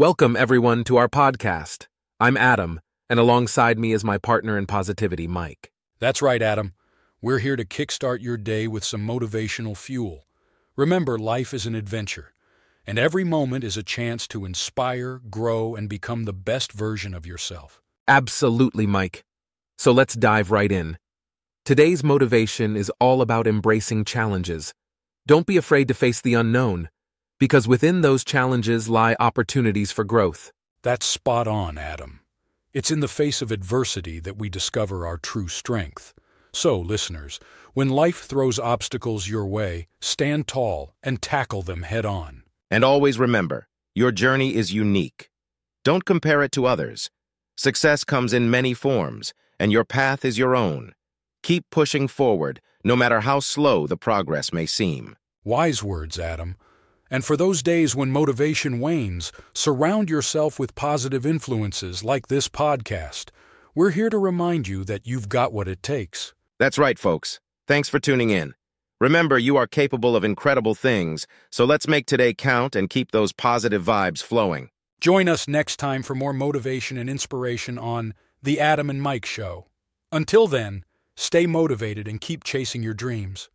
Welcome, everyone, to our podcast. I'm Adam, and alongside me is my partner in positivity, Mike. That's right, Adam. We're here to kickstart your day with some motivational fuel. Remember, life is an adventure, and every moment is a chance to inspire, grow, and become the best version of yourself. Absolutely, Mike. So let's dive right in. Today's motivation is all about embracing challenges. Don't be afraid to face the unknown, because within those challenges lie opportunities for growth. That's spot on, Adam. It's in the face of adversity that we discover our true strength. So, listeners, when life throws obstacles your way, stand tall and tackle them head on. And always remember, your journey is unique. Don't compare it to others. Success comes in many forms, and your path is your own. Keep pushing forward, no matter how slow the progress may seem. Wise words, Adam. And for those days when motivation wanes, surround yourself with positive influences like this podcast. We're here to remind you that you've got what it takes. That's right, folks. Thanks for tuning in. Remember, you are capable of incredible things, so let's make today count and keep those positive vibes flowing. Join us next time for more motivation and inspiration on The Adam and Mike Show. Until then, stay motivated and keep chasing your dreams.